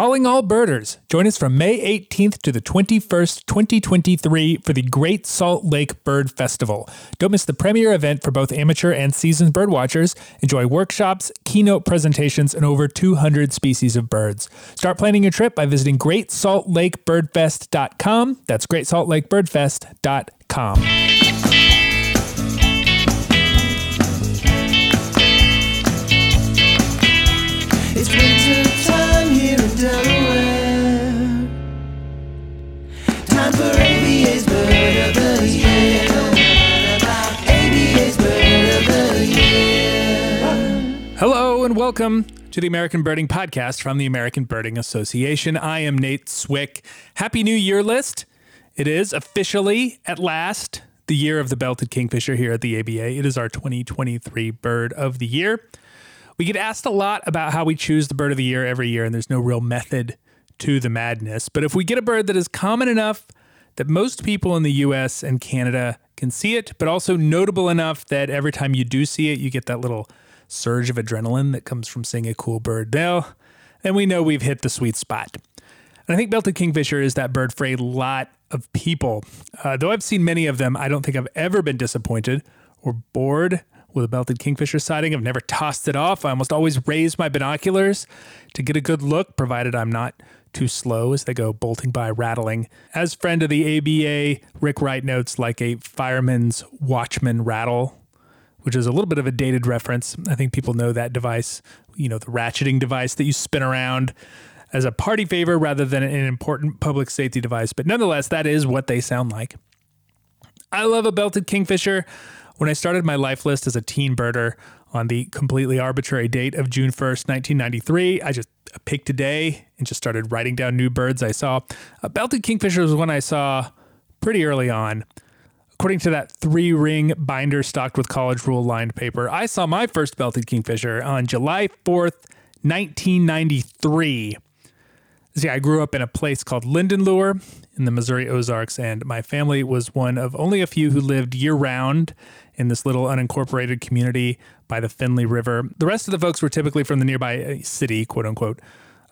Calling all birders. Join us from May 18th to the 21st, 2023 for the Great Salt Lake Bird Festival. Don't miss the premier event for both amateur and seasoned birdwatchers. Enjoy workshops, keynote presentations, and over 200 species of birds. Start planning your trip by visiting GreatSaltLakeBirdFest.com. That's GreatSaltLakeBirdFest.com. It's winter Hello and welcome to the American Birding Podcast from the American Birding Association. I am Nate Swick. Happy New Year list. It is officially, at last, the year of the belted kingfisher here at the ABA. It is our 2023 Bird of the Year. We get asked a lot about how we choose the bird of the year every year, and there's no real method to the madness. But if we get a bird that is common enough that most people in the US and Canada can see it, but also notable enough that every time you do see it, you get that little surge of adrenaline that comes from seeing a cool bird, well, then we know we've hit the sweet spot. And I think belted kingfisher is that bird for a lot of people. Uh, though I've seen many of them, I don't think I've ever been disappointed or bored with a belted kingfisher sighting. I've never tossed it off. I almost always raise my binoculars to get a good look, provided I'm not too slow as they go bolting by rattling. As friend of the ABA, Rick Wright notes like a fireman's watchman rattle, which is a little bit of a dated reference. I think people know that device, you know, the ratcheting device that you spin around as a party favor rather than an important public safety device. But nonetheless, that is what they sound like. I love a belted kingfisher. When I started my life list as a teen birder on the completely arbitrary date of June 1st, 1993, I just picked a day and just started writing down new birds I saw. A belted kingfisher was one I saw pretty early on. According to that three ring binder stocked with college rule lined paper, I saw my first belted kingfisher on July 4th, 1993. See, I grew up in a place called Lindenlure in the Missouri Ozarks, and my family was one of only a few who lived year round in this little unincorporated community by the Finley River. The rest of the folks were typically from the nearby uh, city, quote unquote,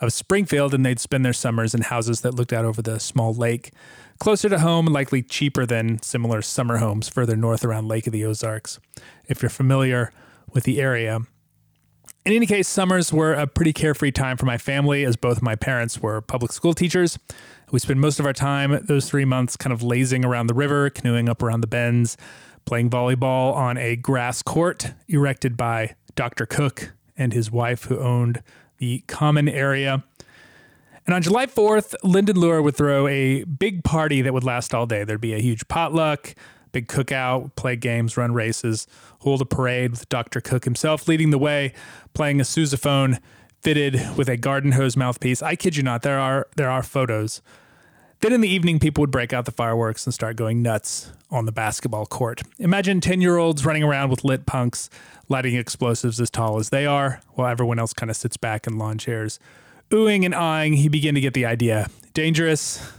of Springfield, and they'd spend their summers in houses that looked out over the small lake, closer to home, likely cheaper than similar summer homes further north around Lake of the Ozarks. If you're familiar with the area, in any case, summers were a pretty carefree time for my family, as both my parents were public school teachers. We spent most of our time those three months kind of lazing around the river, canoeing up around the bends, playing volleyball on a grass court erected by Dr. Cook and his wife, who owned the common area. And on July 4th, Lindenlure would throw a big party that would last all day. There'd be a huge potluck, big cookout, play games, run races, hold a parade with Dr. Cook himself leading the way, playing a sousaphone fitted with a garden hose mouthpiece. I kid you not, there are there are photos. Then in the evening, people would break out the fireworks and start going nuts on the basketball court. Imagine 10 year olds running around with lit punks, lighting explosives as tall as they are, while everyone else kind of sits back in lawn chairs. Oohing and eyeing, he began to get the idea. Dangerous?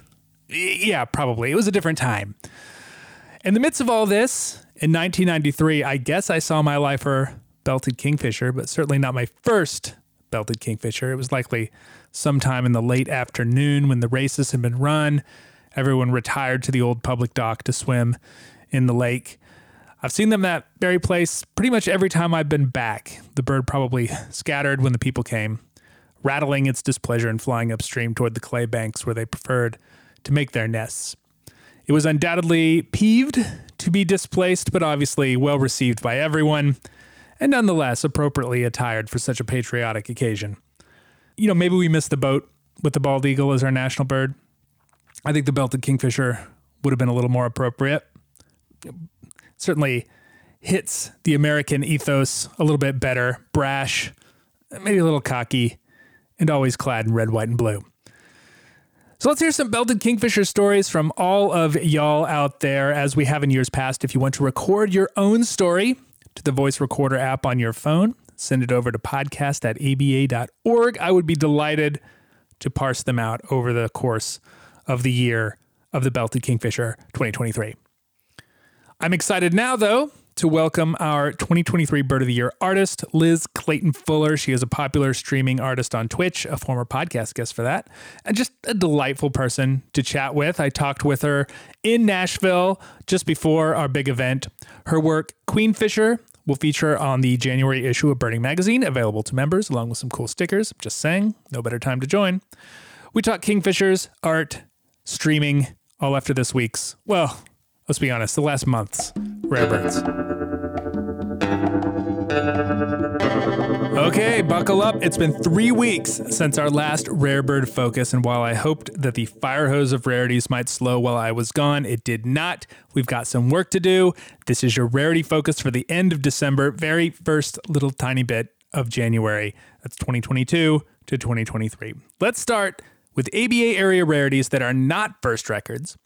Yeah, probably. It was a different time. In the midst of all this, in 1993, I guess I saw my lifer belted kingfisher, but certainly not my first belted kingfisher. It was likely sometime in the late afternoon when the races had been run. Everyone retired to the old public dock to swim in the lake. I've seen them that very place pretty much every time I've been back. The bird probably scattered when the people came, rattling its displeasure and flying upstream toward the clay banks where they preferred to make their nests. It was undoubtedly peeved to be displaced, but obviously well received by everyone, and nonetheless appropriately attired for such a patriotic occasion. You know, maybe we missed the boat with the bald eagle as our national bird. I think the belted kingfisher would have been a little more appropriate. Certainly hits the American ethos a little bit better, brash, maybe a little cocky, and always clad in red, white, and blue. So let's hear some belted kingfisher stories from all of y'all out there, as we have in years past. If you want to record your own story to the voice recorder app on your phone, send it over to podcast at aba.org. I would be delighted to parse them out over the course of the year of the Belted Kingfisher 2023. I'm excited now, though, to welcome our 2023 Bird of the Year artist, Liz Clayton Fuller. She is a popular streaming artist on Twitch, a former podcast guest for that, and just a delightful person to chat with. I talked with her in Nashville just before our big event. Her work, Queenfisher, will feature on the January issue of Birding Magazine, available to members, along with some cool stickers. Just saying, no better time to join. We talk Kingfishers, art, streaming, all after this week's, well, let's be honest, the last month's Rare Birds. Okay, buckle up. It's been three weeks since our last Rare Bird focus, and while I hoped that the fire hose of rarities might slow while I was gone, it did not. We've got some work to do. This is your rarity focus for the end of December, very first little tiny bit of January. That's 2022 to 2023. Let's start with ABA area rarities that are not first records.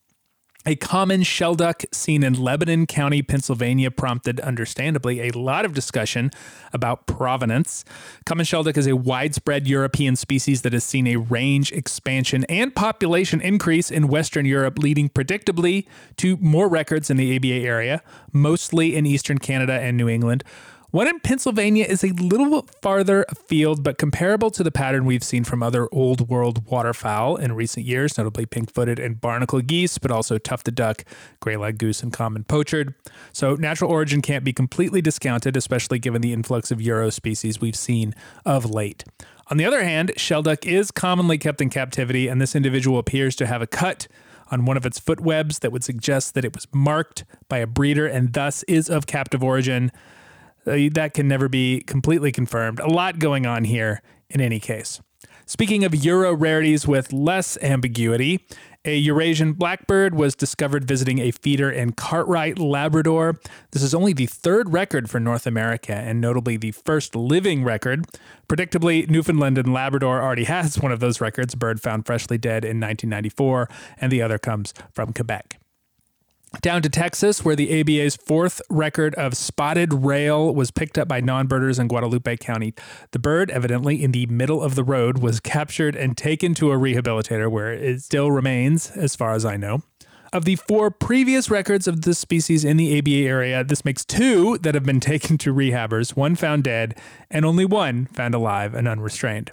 A common shelduck seen in Lebanon County, Pennsylvania, prompted, understandably, a lot of discussion about provenance. Common shelduck is a widespread European species that has seen a range expansion and population increase in Western Europe, leading predictably to more records in the ABA area, mostly in Eastern Canada and New England. One in Pennsylvania is a little farther afield, but comparable to the pattern we've seen from other old world waterfowl in recent years, notably pink footed and barnacle geese, but also tufted duck, gray lag goose, and common pochard. So, natural origin can't be completely discounted, especially given the influx of Euro species we've seen of late. On the other hand, shelduck is commonly kept in captivity, and this individual appears to have a cut on one of its foot webs that would suggest that it was marked by a breeder and thus is of captive origin. Uh, that can never be completely confirmed. A lot going on here in any case. Speaking of Euro rarities with less ambiguity, a Eurasian blackbird was discovered visiting a feeder in Cartwright, Labrador. This is only the third record for North America and notably the first living record. Predictably, Newfoundland and Labrador already has one of those records, bird found freshly dead in 1994, and the other comes from Quebec. Down to Texas, where the ABA's fourth record of spotted rail was picked up by non birders in Guadalupe County. The bird, evidently in the middle of the road, was captured and taken to a rehabilitator where it still remains, as far as I know. Of the four previous records of this species in the ABA area, this makes two that have been taken to rehabbers, one found dead, and only one found alive and unrestrained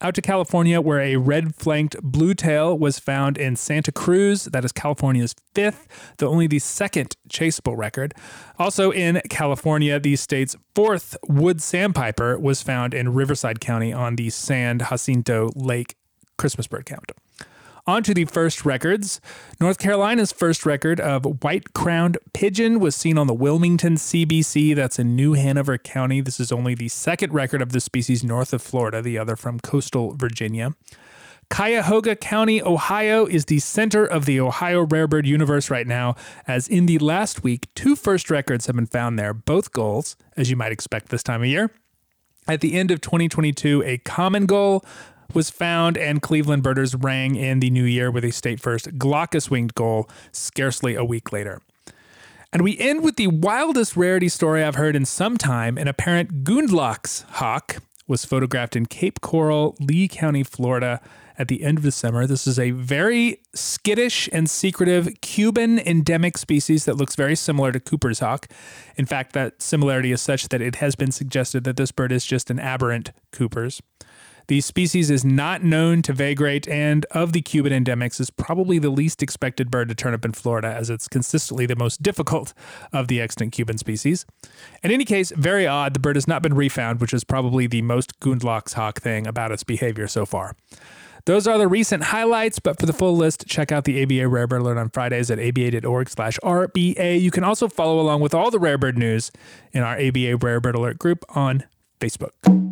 out to California, where a red flanked blue tail was found in Santa Cruz. That is California's fifth, though only the second chaseable record. Also in California, the state's fourth wood sandpiper was found in Riverside County on the San Jacinto Lake Christmas bird count. On to the first records. North Carolina's first record of white crowned pigeon was seen on the Wilmington CBC. That's in New Hanover County. This is only the second record of the species north of Florida, the other from coastal Virginia. Cuyahoga County, Ohio is the center of the Ohio rare bird universe right now, as in the last week, two first records have been found there, both goals, as you might expect this time of year. At the end of 2022, a common gull was found, and Cleveland birders rang in the new year with a state first glaucous winged gull scarcely a week later. And we end with the wildest rarity story I've heard in some time. An apparent Gundlach's hawk was photographed in Cape Coral, Lee County, Florida at the end of the summer. This is a very skittish and secretive Cuban endemic species that looks very similar to Cooper's hawk. In fact, that similarity is such that it has been suggested that this bird is just an aberrant Cooper's. The species is not known to vagrate, and of the Cuban endemics, is probably the least expected bird to turn up in Florida, as it's consistently the most difficult of the extant Cuban species. In any case, very odd, the bird has not been refound, which is probably the most Gundlach's hawk thing about its behavior so far. Those are the recent highlights, but for the full list, check out the ABA Rare Bird Alert on Fridays at aba.org slash RBA. You can also follow along with all the Rare Bird news in our ABA Rare Bird Alert group on Facebook.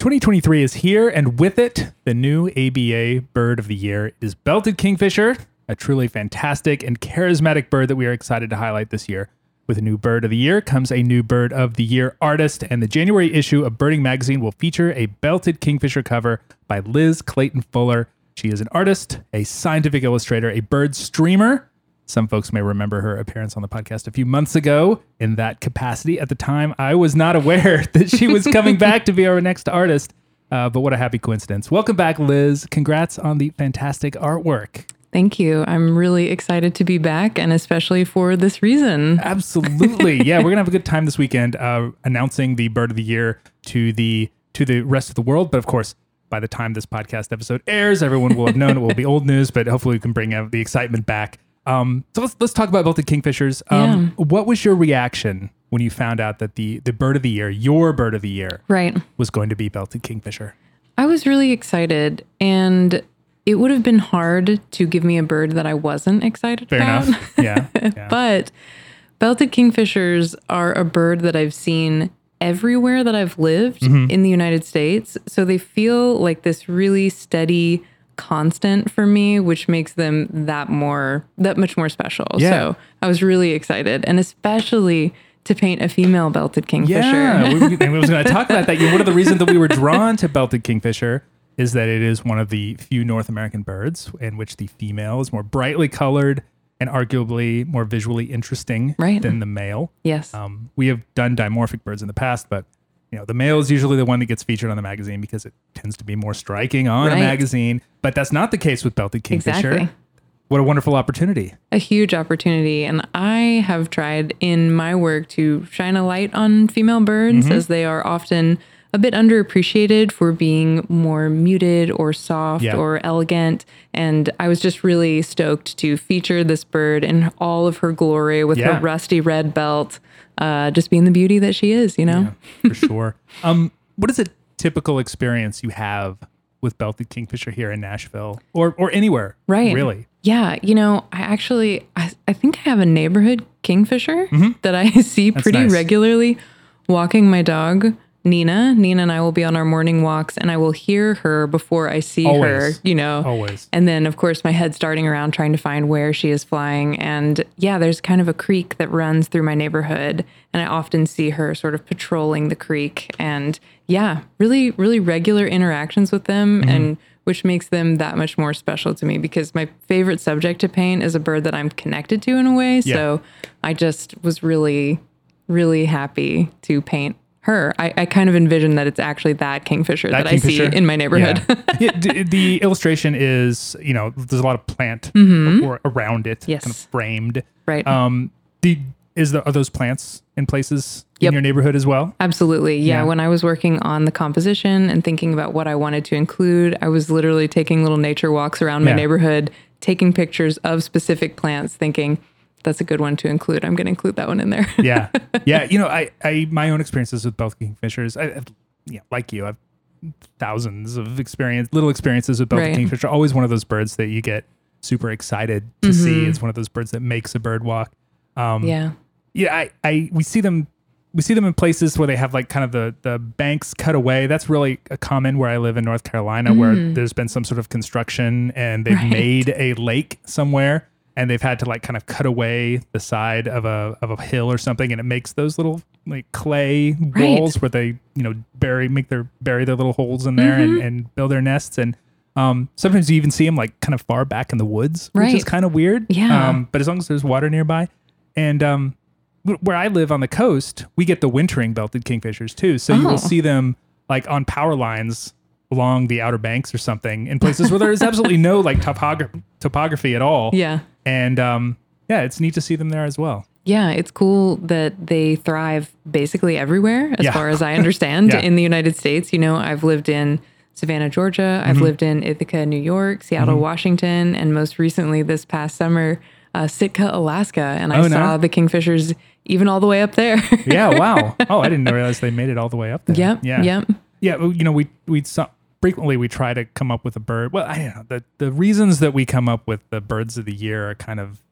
2023 is here, and with it, the new ABA Bird of the Year is Belted Kingfisher, a truly fantastic and charismatic bird that we are excited to highlight this year. With a new Bird of the Year comes a new Bird of the Year artist, and the January issue of Birding Magazine will feature a Belted Kingfisher cover by Liz Clayton Fuller. She is an artist, a scientific illustrator, a bird streamer, some folks may remember her appearance on the podcast a few months ago in that capacity. At the time, I was not aware that she was coming back to be our next artist. Uh, but what a happy coincidence. Welcome back, Liz. Congrats on the fantastic artwork. Thank you. I'm really excited to be back and especially for this reason. Absolutely. Yeah, we're gonna have a good time this weekend uh, announcing the bird of the year to the to the rest of the world. But of course, by the time this podcast episode airs, everyone will have known it will be old news. But hopefully, we can bring the excitement back. Um, so let's let's talk about belted kingfishers. Um, What was your reaction when you found out that the the bird of the year, your bird of the year, Right. was going to be belted kingfisher? I was really excited and it would have been hard to give me a bird that I wasn't excited Fair about. enough. Yeah. yeah. But belted kingfishers are a bird that I've seen everywhere that I've lived Mm-hmm. in the United States. So they feel like this really steady constant for me, which makes them that more that much more special. Yeah. So I was really excited and especially to paint a female belted kingfisher. Yeah, we, we- I was going to talk about that. One of the reasons that we were drawn to belted kingfisher is that it is one of the few North American birds in which the female is more brightly colored and arguably more visually interesting Right. than the male. yes. Um, we have done dimorphic birds in the past, but you know the male is usually the one that gets featured on the magazine because it tends to be more striking on a magazine. But that's not the case with belted kingfisher. Exactly. What a wonderful opportunity! a huge opportunity and i have tried in my work to shine a light on female birds Mm-hmm. as they are often a bit underappreciated for being more muted or soft Yeah. or elegant and i was just really stoked to feature this bird in all of her glory with Yeah. her rusty red belt uh, just being the beauty that she is you know for sure. Um, what is a typical experience you have with belted kingfisher here in Nashville or or anywhere? Right. Really? Yeah, you know, I actually I, I think I have a neighborhood kingfisher that I see pretty Mm-hmm. nice. regularly walking my dog Nina. Nina and I will be on our morning walks and I will hear her before I see her, you know. Always. And then of course my head's darting around trying to find where she is flying and yeah, there's kind of a creek that runs through my neighborhood and I often see her sort of patrolling the creek and yeah, really really regular interactions with them Mm-hmm. and which makes them that much more special to me because my favorite subject to paint is a bird that I'm connected to in a way. Yeah. So I just was really, really happy to paint her. I, I kind of envision that it's actually that kingfisher that, I kingfisher? see in my neighborhood. Yeah. Yeah, d- the illustration is, you know, there's a lot of plant or around it, Mm-hmm. Yes. kind of framed. right. Um, the is the are those plants in places in your neighborhood as well? Absolutely. Yeah. Yeah. When I was working on the composition and thinking about what I wanted to include, I was literally taking little nature walks around my neighborhood, taking pictures of specific plants, thinking, that's a good one to include. I'm going to include that one in there. yeah, yeah. You know, I, I, my own experiences with both kingfishers. I, I've, yeah, like you, I've thousands of experience, little experiences with both Right. kingfisher. Always one of those birds that you get super excited to see. It's one of those birds that makes a bird walk. Um, yeah. yeah, I, I, we see them, we see them in places where they have like kind of the the banks cut away. That's really a common where I live in North Carolina, where there's been some sort of construction and they've Right. made a lake somewhere and they've had to like kind of cut away the side of a of a hill or something, and it makes those little like clay Right. walls where they you know bury make their bury their little holes in there Mm-hmm. and, and build their nests and. Um, sometimes you even see them like kind of far back in the woods, which is kind of weird. Yeah. Um, but as long as there's water nearby, and um, where I live on the coast, we get the wintering belted kingfishers too. So you Oh. will see them like on power lines along the Outer Banks or something in places where there is absolutely no like topogra- topography at all. Yeah. And um, yeah, it's neat to see them there as well. Yeah, it's cool that they thrive basically everywhere, as Yeah. far as I understand, Yeah. in the United States. You know, I've lived in Savannah, Georgia. I've Mm-hmm. lived in Ithaca, New York, Seattle, Washington, and most recently this past summer, uh, Sitka, Alaska. And I Oh, no. saw the kingfishers even all the way up there. Yeah. Wow. oh, I didn't realize they made it all the way up there. yep. Yeah. Yep. Yeah, you know, we we so, frequently we try to come up with a bird. Well, I don't know the the reasons that we come up with the birds of the year are kind of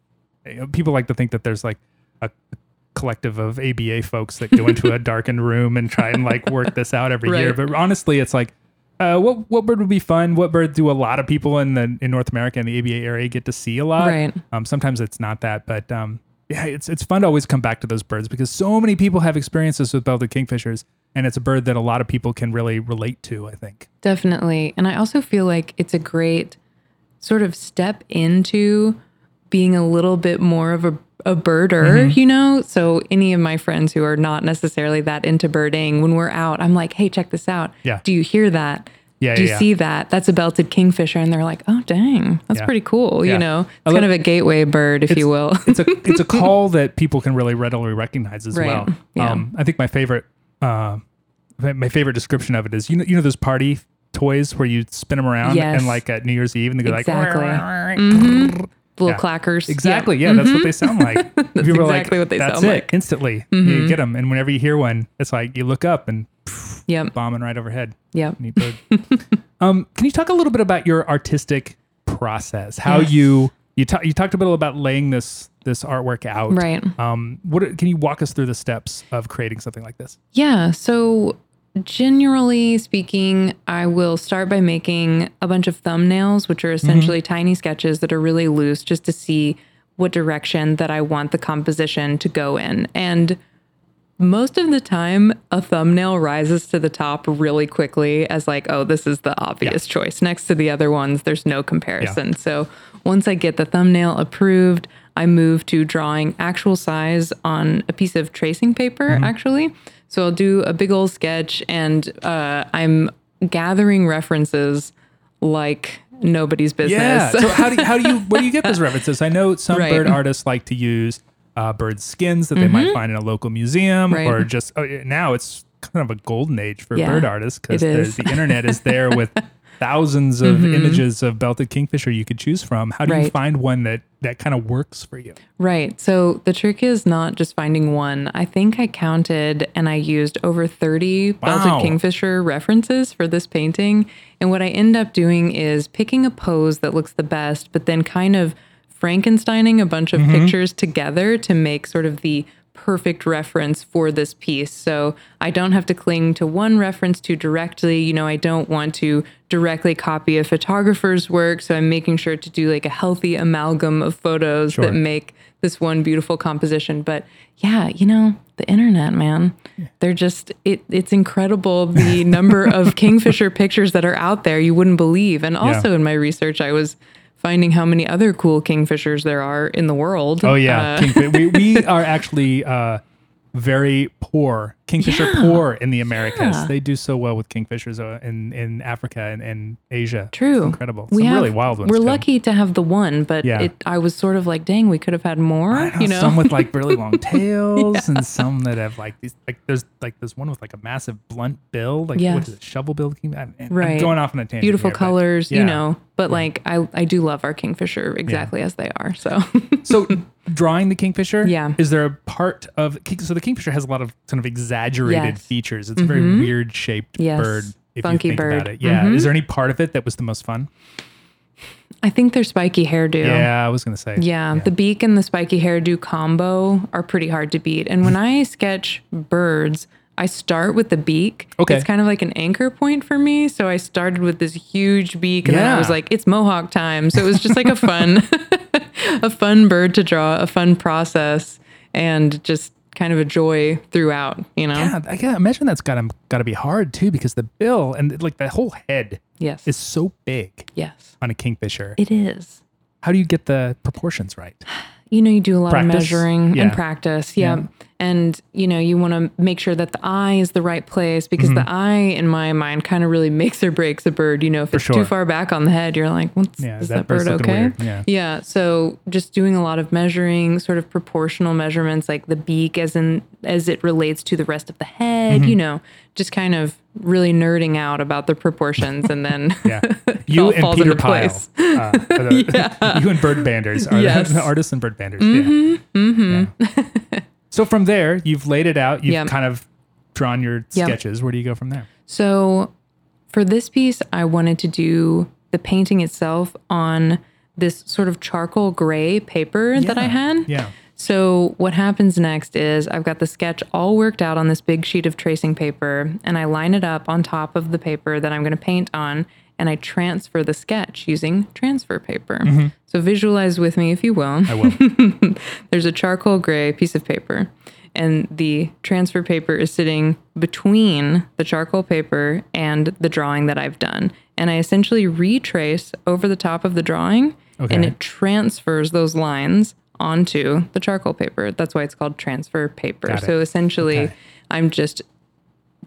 you know, people like to think that there's like a collective of ABA folks that go into a darkened room and try and like work this out every year. But honestly, it's like. Uh, what what bird would be fun? What bird do a lot of people in the in North America and the ABA area get to see a lot? Right. Um, sometimes it's not that, but um, yeah, it's it's fun to always come back to those birds because so many people have experiences with belted kingfishers, and it's a bird that a lot of people can really relate to. I think. Definitely. And I also feel like it's a great sort of step into being a little bit more of a, a birder, you know? So, any of my friends who are not necessarily that into birding, when we're out, I'm like, hey, check this out. Yeah. Do you hear that? Yeah, do yeah, you yeah. see that? That's a belted kingfisher. And they're like, oh, dang, that's Yeah. pretty cool. You know, it's kind of a gateway bird, if you will. it's a it's a call that people can really readily recognize as Right. well. Yeah. Um, I think my favorite uh, my- favorite description of it is you know you know those party toys where you spin them around Yes. and like at New Year's Eve and they go Exactly. like Little Yeah. clackers. exactly Yeah. yeah, that's what they sound like. That's People are like, what they that's sound it like. Mm-hmm. instantly you get them and whenever you hear one it's like you look up and Yep. bombing right overhead. Neat bird. um, can you talk a little bit about your artistic process? How Yes. you you you talked a bit about laying this this artwork out. Right. Um, what are- can you walk us through the steps of creating something like this? Yeah. So, generally speaking, I will start by making a bunch of thumbnails, which are essentially tiny sketches that are really loose just to see what direction that I want the composition to go in. And most of the time, a thumbnail rises to the top really quickly as, like, oh, this is the obvious choice. Next to the other ones, there's no comparison. So, once I get the thumbnail approved, I move to drawing actual size on a piece of tracing paper, actually. So, I'll do a big old sketch and uh, I'm gathering references like nobody's business. Yeah. so how do you, how do you where do you get those references? I know some Right. bird artists like to use uh, bird skins that they might find in a local museum, Mm-hmm. Right. or just oh, now it's kind of a golden age for Yeah, bird artists because the internet is there with thousands of images of belted kingfisher you could choose from. How do you Mm-hmm. Find one that that kind of works for you? Right. So the trick is not just finding one. I think I counted and I used over 30 Wow. belted kingfisher references for this painting. And what I end up doing is picking a pose that looks the best, but then kind of Frankensteining a bunch of mm-hmm. pictures together to make sort of the perfect reference for this piece. So I don't have to cling to one reference too directly. You know, I don't want to directly copy a photographer's work. So I'm making sure to do like a healthy amalgam of photos Sure. that make this one beautiful composition. But yeah, you know, the internet, man, they're just, it, it's incredible the number of kingfisher pictures that are out there you wouldn't believe. And also in my research, I was finding how many other cool kingfishers there are in the world. Oh yeah, Uh, we we are actually uh, very poor, kingfisher Yeah. poor in the Americas. Yeah. They do so well with kingfishers uh, in in Africa and, and Asia. True. it's incredible. We Some have, really wild ones. We're lucky to have the one, but Yeah. it, I was sort of like, dang, we could have had more. Know, you know, some with like really long tails, and some that have like these. Like there's like there's one with like a massive blunt bill. Like what Yes. is it? Shovel bill? king- I'm, I'm Right. going off on a tangent. beautiful here, colors, you know. But like, I I do love our kingfisher exactly as they are. So So drawing the kingfisher, Yeah. Is there a part of king- so the kingfisher has a lot of kind of exaggerated Yes. Mm-hmm. features. It's a very weird shaped Yes. bird. If Funky you think about bird. it, yeah. Mhm. Is there any part of it that was the most fun? I think their spiky hairdo. Yeah, I was gonna say. Yeah, the beak and the spiky hairdo combo are pretty hard to beat. And when I sketch birds, I start with the beak. Okay. It's kind of like an anchor point for me. So I started with this huge beak and then I was like, it's mohawk time. So it was just like a fun a fun bird to draw, a fun process and just kind of a joy throughout, you know? Yeah, I can imagine that's gotta gotta be hard too because the bill and like the whole head Yes. is so big yes. on a kingfisher. It is. How do you get the proportions right? You know, you do a lot Practice? of measuring Yeah. and practice. Yeah. Yeah. And, you know, you want to make sure that the eye is the right place because the eye, in my mind, kind of really makes or breaks a bird. You know, if it's sure. too far back on the head, you're like, What's, Yeah, is that that, bird okay? weird. Yeah. Yeah. So just doing a lot of measuring, sort of proportional measurements, like the beak as in, as it relates to the rest of the head, Mm-hmm. you know, just kind of really nerding out about the proportions and then Yeah, you and falls Peter into Pyle, place. Uh, are you and bird banders are Yes. the artists and bird banders. Mm-hmm, mm-hmm. so from there, you've laid it out. You've Yep. kind of drawn your Yep. sketches. Where do you go from there? So for this piece, I wanted to do the painting itself on this sort of charcoal gray paper that I had. Yeah. So what happens next is I've got the sketch all worked out on this big sheet of tracing paper and I line it up on top of the paper that I'm going to paint on and I transfer the sketch using transfer paper. Mm-hmm. So visualize with me if you will. I will. There's a charcoal gray piece of paper, and the transfer paper is sitting between the charcoal paper and the drawing that I've done. And I essentially retrace over the top of the drawing, and it transfers those lines onto the charcoal paper. That's why it's called transfer paper. So essentially, Okay. I'm just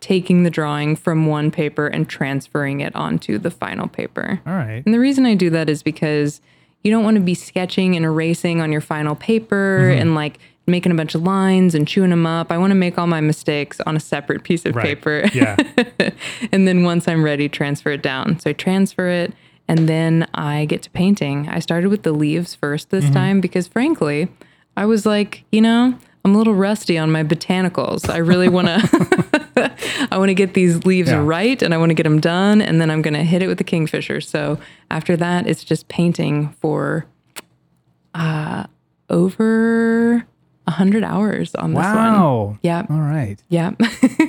taking the drawing from one paper and transferring it onto the final paper. All right. And the reason I do that is because you don't want to be sketching and erasing on your final paper Mm-hmm. and like making a bunch of lines and chewing them up. I want to make all my mistakes on a separate piece of Right. paper. Yeah. and then once I'm ready, transfer it down. So I transfer it and then I get to painting. I started with the leaves first this Mm-hmm. time because frankly, I was like, you know, I'm a little rusty on my botanicals. I really want to I want to get these leaves Yeah. right and I want to get them done and then I'm going to hit it with the kingfisher. So after that, it's just painting for uh over a hundred hours on this one. Wow. Yeah. All right. Yeah.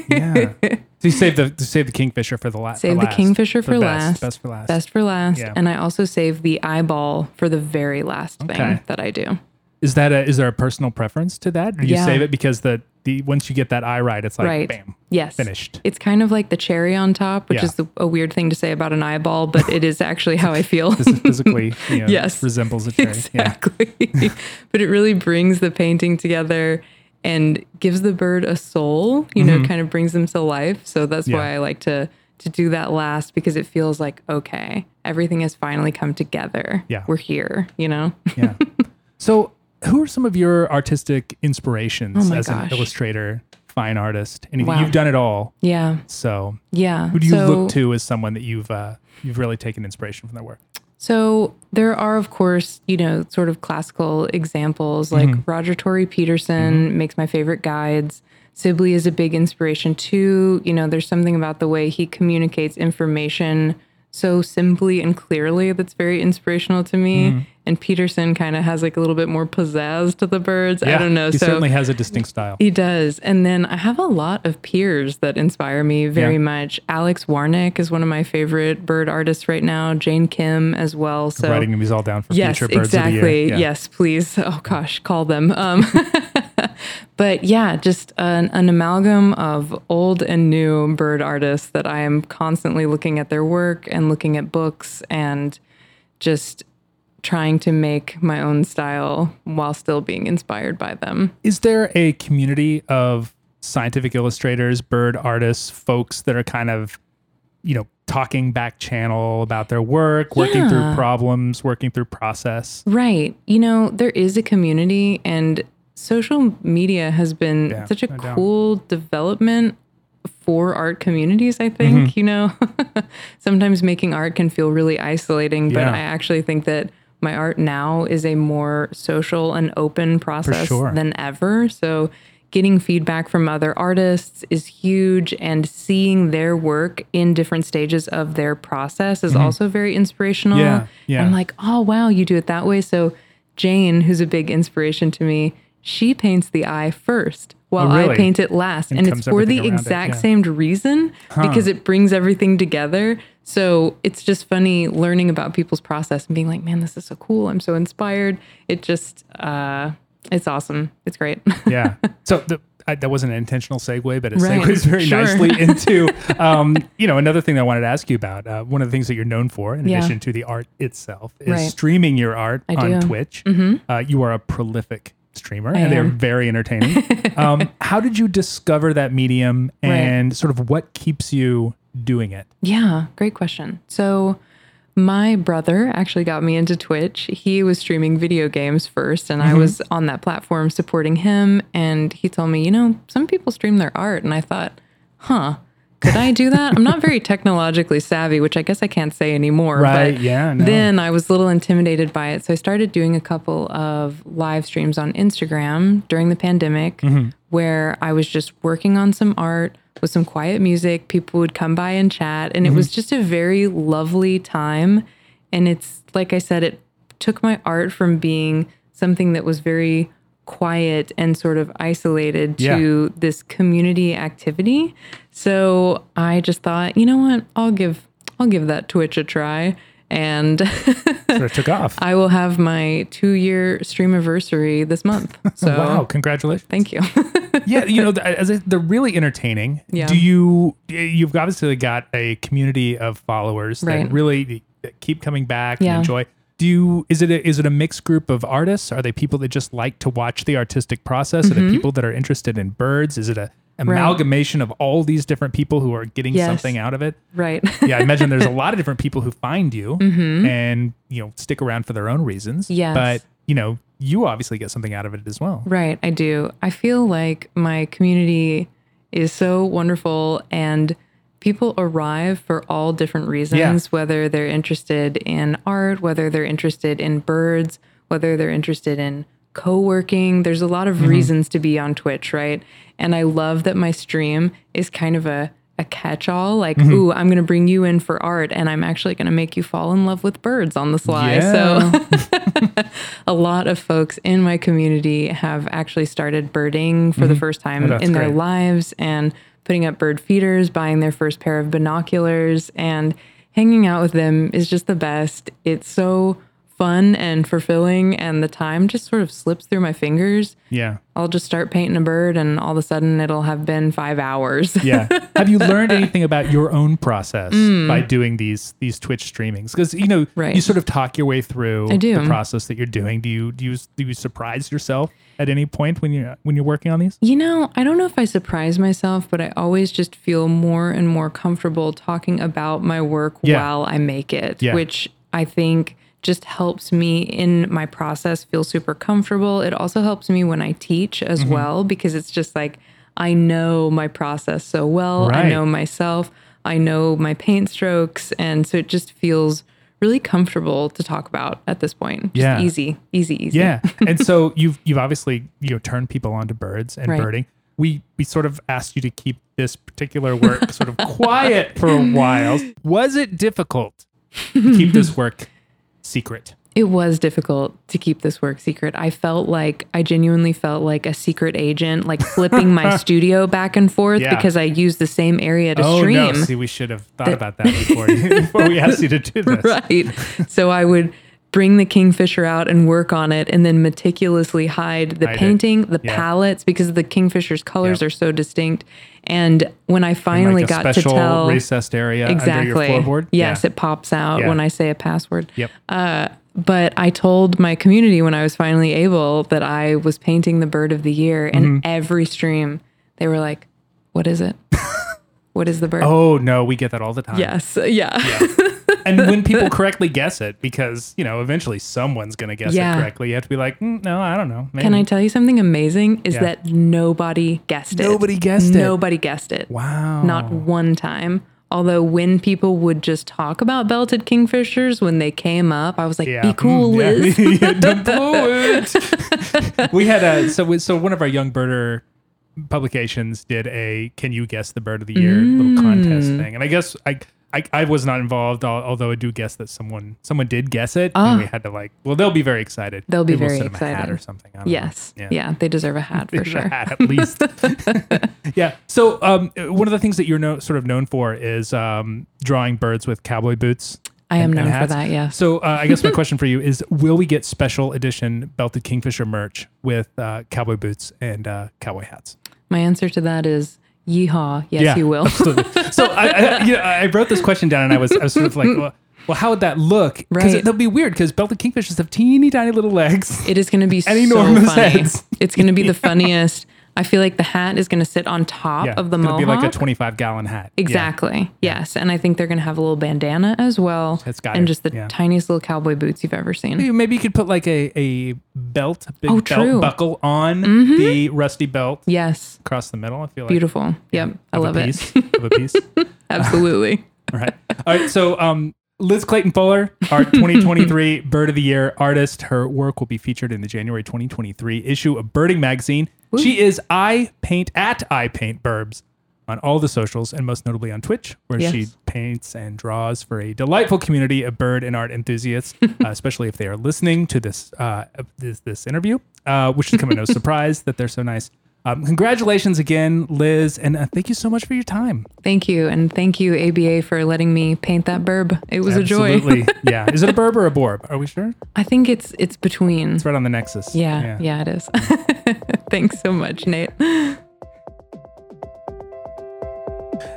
Yeah. so you save the save the kingfisher for the last. Save the kingfisher for, best, last. Best for last. Best for last. Yeah. And I also save the eyeball for the very last Okay. thing that I do. Is that a is there a personal preference to that? Do you Yeah. save it because the the once you get that eye right, it's like right. bam. Yes. finished. It's kind of like the cherry on top, which Yeah. is the, a weird thing to say about an eyeball, but it is actually how I feel. This physically you know, Yes. resembles a cherry. Yeah. exactly. but it really brings the painting together and gives the bird a soul, you know, kind of brings them to life. So that's Mm-hmm. Yeah. why I like to to do that last because it feels like okay, everything has finally come together. Yeah. We're here, you know. Yeah. So, who are some of your artistic inspirations Oh as gosh. an illustrator, fine artist? Wow. you've done it all. Yeah. So, Yeah. who do you So- look to as someone that you've uh, you've really taken inspiration from their work? So there are, of course, you know, sort of classical examples like Mm-hmm. Roger Tory Peterson makes my favorite guides. Sibley is a big inspiration too. You know, there's something about the way he communicates information so simply and clearly that's very inspirational to me. Mm-hmm. And Peterson kind of has like a little bit more pizzazz to the birds. I don't know. He so certainly has a distinct style. he does. And then I have a lot of peers that inspire me very Yeah. much. Alex Warnick is one of my favorite bird artists right now. Jane Kim as well. So writing these all down for yes, future birds exactly. of the year. Yeah. Yes, please. Oh gosh, call them. Um, but yeah, just an, an amalgam of old and new bird artists that I am constantly looking at their work and looking at books and just trying to make my own style while still being inspired by them. Is there a community of scientific illustrators, bird artists, folks that are kind of, you know, talking back channel about their work, working through problems, working through process? Right. You know, there is a community and social media has been Yeah, such a no doubt. cool development for art communities, I think. Mm-hmm. You know, sometimes making art can feel really isolating, but Yeah. I actually think that my art now is a more social and open process sure. than ever. So getting feedback from other artists is huge and seeing their work in different stages of their process is also very inspirational. Mm-hmm. Yeah, yeah. I'm like, oh wow, you do it that way. So Jane, who's a big inspiration to me, she paints the eye first while Oh, really? I paint it last. And And, it's for the around it, exact yeah. same reason because it brings everything together. So it's just funny learning about people's process and being like, man, this is so cool. I'm so inspired. It just, uh, it's awesome. It's great. yeah. So the, I, that wasn't an intentional segue, but it Right. segues very Sure. nicely into, um, you know, another thing that I wanted to ask you about. Uh, one of the things that you're known for, in Yeah. addition to the art itself, is Right. streaming your art I on do. Mm-hmm. Twitch. Uh, you are a prolific streamer, and they're very entertaining. um, how did you discover that medium, Right. and sort of what keeps you doing it? Yeah, great question. So, my brother actually got me into Twitch. He was streaming video games first, and I was on that platform supporting him. And he told me, you know, some people stream their art. And I thought, huh, could I do that? I'm not very technologically savvy, which I guess I can't say anymore. Right, But yeah, no. Then I was a little intimidated by it. So I started doing a couple of live streams on Instagram during the pandemic Mm-hmm. where I was just working on some art with some quiet music. People would come by and chat. And it was Mm-hmm. just a very lovely time. And it's like I said, it took my art from being something that was very quiet and sort of isolated Yeah. to this community activity. So I just thought, you know what? I'll give I'll give that Twitch a try. And Sort of took off. I will have my two year stream anniversary this month. So wow! Congratulations. thank you. yeah, you know, they're really entertaining. Yeah. Do you? You've obviously got a community of followers Right. that really that keep coming back and enjoy. Do you? Is it a, is it a mixed group of artists? Are they people that just like to watch the artistic process? Are Mm-hmm. they people that are interested in birds? Is it a amalgamation of all these different people who are getting Yes. something out of it. Right. Yeah, I imagine there's a lot of different people who find you and you know stick around for their own reasons. Mm-hmm. Yes. but you know you obviously get something out of it as well. Right, I do. I feel like my community is so wonderful and people arrive for all different reasons, whether they're interested in art, whether they're interested in birds, whether they're interested in co-working. There's a lot of mm-hmm. reasons to be on Twitch, right? And I love that my stream is kind of a a catch-all like mm-hmm. ooh i'm going to bring you in for art and i'm actually going to make you fall in love with birds on the sly so a lot of folks in my community have actually started birding for the mm-hmm. first time Oh, in their great. lives and putting up bird feeders, buying their first pair of binoculars, and hanging out with them is just the best. It's so fun and fulfilling, and the time just sort of slips through my fingers. yeah, I'll just start painting a bird, and all of a sudden it'll have been five hours. yeah. Have you learned anything about your own process Mm. by doing these these Twitch streamings? Because you know Right. you sort of talk your way through the process that you're doing. Do you do you do you surprise yourself at any point when you when you're working on these? You know, I don't know if I surprise myself, but I always just feel more and more comfortable talking about my work Yeah. while I make it, Yeah. which I think just helps me in my process feel super comfortable. It also helps me when I teach as Mm-hmm. well because it's just like I know my process so well. Right. I know myself. I know my paint strokes, and so it just feels really comfortable to talk about at this point. Just Yeah. easy, easy, easy. Yeah. and so you've you've obviously you know turned people onto birds and Right. birding. We we sort of asked you to keep this particular work sort of quiet for a while. Was it difficult to keep this work secret? It was difficult to keep this work secret. I felt like I genuinely felt like a secret agent, like flipping my studio back and forth Yeah. because I used the same area to oh stream. no! See, we should have thought about that before before we asked you to do this. right. So I would bring the kingfisher out and work on it and then meticulously hide the Hide it. painting, the Yeah. palettes because the kingfisher's colors are so distinct. And when I finally like got to tell recessed area exactly. under your floorboard. Yes, Yeah. it pops out when I say a password. Yep. But I told my community when I was finally able that I was painting the bird of the year, and Mm-hmm. every stream they were like, "What is it? what is the bird?" oh no, we get that all the time. yes, yeah, and when people correctly guess it, because you know eventually someone's going to guess Yeah. it correctly, you have to be like, "Mm, no, I don't know. Maybe. Can I tell you something amazing? Is Yeah. that nobody guessed it. Nobody guessed it. Nobody guessed it. Wow. Not one time. Although when people would just talk about belted kingfishers when they came up, I was like, Yeah. "Be cool, Mm. Liz." Don't blow it. we had a so we- so one of our young birder publications did a can you guess the bird of the year little contest Mm. thing, and I guess I. I, I was not involved, although I do guess that someone someone did guess it, and we had to like. Well, they'll be very excited. Ah. They'll be Maybe we'll very a hat excited. or something. Yes. Yeah. they deserve a hat for sure. hat at least. yeah. So um, one of the things that you're no, sort of known for is um, drawing birds with cowboy boots. I am known for that, yeah. So uh, I guess my question for you is: Will we get special edition belted kingfisher merch with uh, cowboy boots and uh, cowboy hats? My answer to that is yeehaw. Yes, Yeah, you will. Absolutely. so I, I, you know, I wrote this question down, and I was, I was sort of like, well, well how would that look? Because Right. that'll be weird. Because belted kingfishers have teeny tiny little legs. It is going to be so And enormous funny. heads. It's going to be the funniest. I feel like the hat is going to sit on top Yeah, of the it's mohawk. be like a 25 gallon hat. Yeah. Exactly. Yes, and I think they're going to have a little bandana as well, It's got and it, just the yeah. tiniest little cowboy boots you've ever seen. Maybe- you could put like a, a belt, a big Oh, belt true. Mm-hmm. buckle on the rusty belt Yes, across the middle. I feel like beautiful. Yep, I love a it. piece, of a piece. Absolutely. All right. All right. So, um, Liz Clayton Fuller, our 2023 Bird of the Year artist. Her work will be featured in the January 2023 issue of Birding Magazine. She is I Paint at I Paint Birbs on all the socials and most notably on Twitch, where she paints and draws for a delightful community of bird and art enthusiasts, uh, especially if they are listening to this uh, this, this interview, uh, which should come as no surprise that they're so nice. Um, congratulations again, Liz, and uh, thank you so much for your time. Thank you, and thank you ABA for letting me paint that burb. It was a joy. Absolutely. yeah. Is it a burb or a borb? Are we sure? I think it's it's between. It's right on the nexus. Yeah, yeah, it is. Thanks so much, Nate.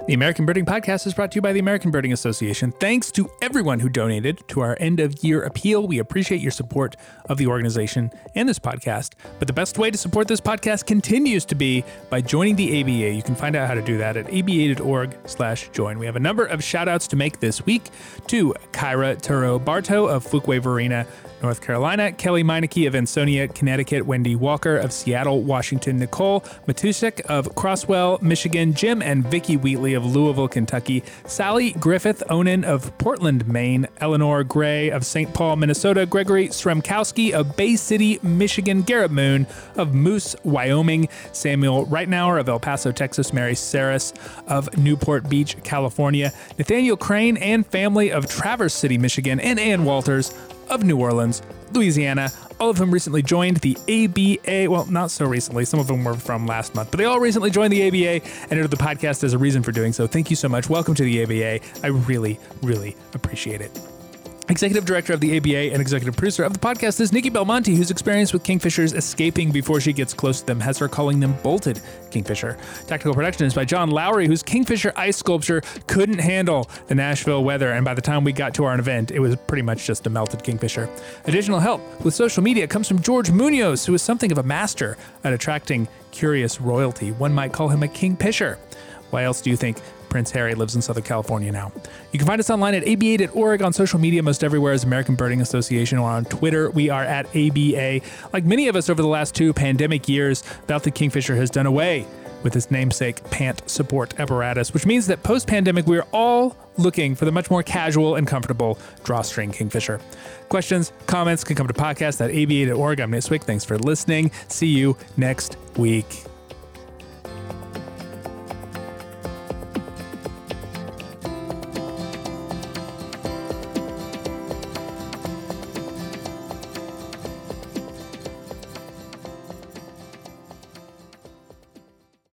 The American Birding Podcast is brought to you by the American Birding Association. Thanks to everyone who donated to our end of year appeal. We appreciate your support of the organization and this podcast. But the best way to support this podcast continues to be by joining the ABA. You can find out how to do that at aba.org slash join. We have a number of shout outs to make this week to Kyra Turo Barto of Fuquay Varina, North Carolina, Kelly Meineke of Ansonia, Connecticut, Wendy Walker of Seattle, Washington, Nicole Matusik of Croswell, Michigan, Jim and Vicky Wheatley of Louisville, Kentucky, Sally Griffith Onan of Portland, Maine, Eleanor Gray of St. Paul, Minnesota, Gregory Sremkowski of Bay City, Michigan, Garrett Moon of Moose, Wyoming, Samuel Reitnauer of El Paso, Texas, Mary Saris of Newport Beach, California, Nathaniel Crane and family of Traverse City, Michigan, and Ann Walters of New Orleans, Louisiana. All of them recently joined the ABA. Well, not so recently. Some of them were from last month, but they all recently joined the ABA and entered the podcast as a reason for doing so. Thank you so much. Welcome to the ABA. I really, really appreciate it. Executive director of the ABA and executive producer of the podcast is Nikki Belmonte, whose experience with kingfishers escaping before she gets close to them has her calling them bolted kingfisher. Technical production is by John Lowry, whose kingfisher ice sculpture couldn't handle the Nashville weather, and by the time we got to our event, it was pretty much just a melted kingfisher. Additional help with social media comes from George Munoz, who is something of a master at attracting curious royalty. One might call him a kingfisher. Why else do you think Prince Harry lives in Southern California now. You can find us online at aba.org, on social media most everywhere as American Birding Association, or on Twitter, we are at ABA. Like many of us over the last two pandemic years, Belted Kingfisher has done away with its namesake pant support apparatus, which means that post pandemic, we are all looking for the much more casual and comfortable drawstring kingfisher. Questions, comments can come to podcast at aba.org. I'm Nate Swick. Thanks for listening. See you next week.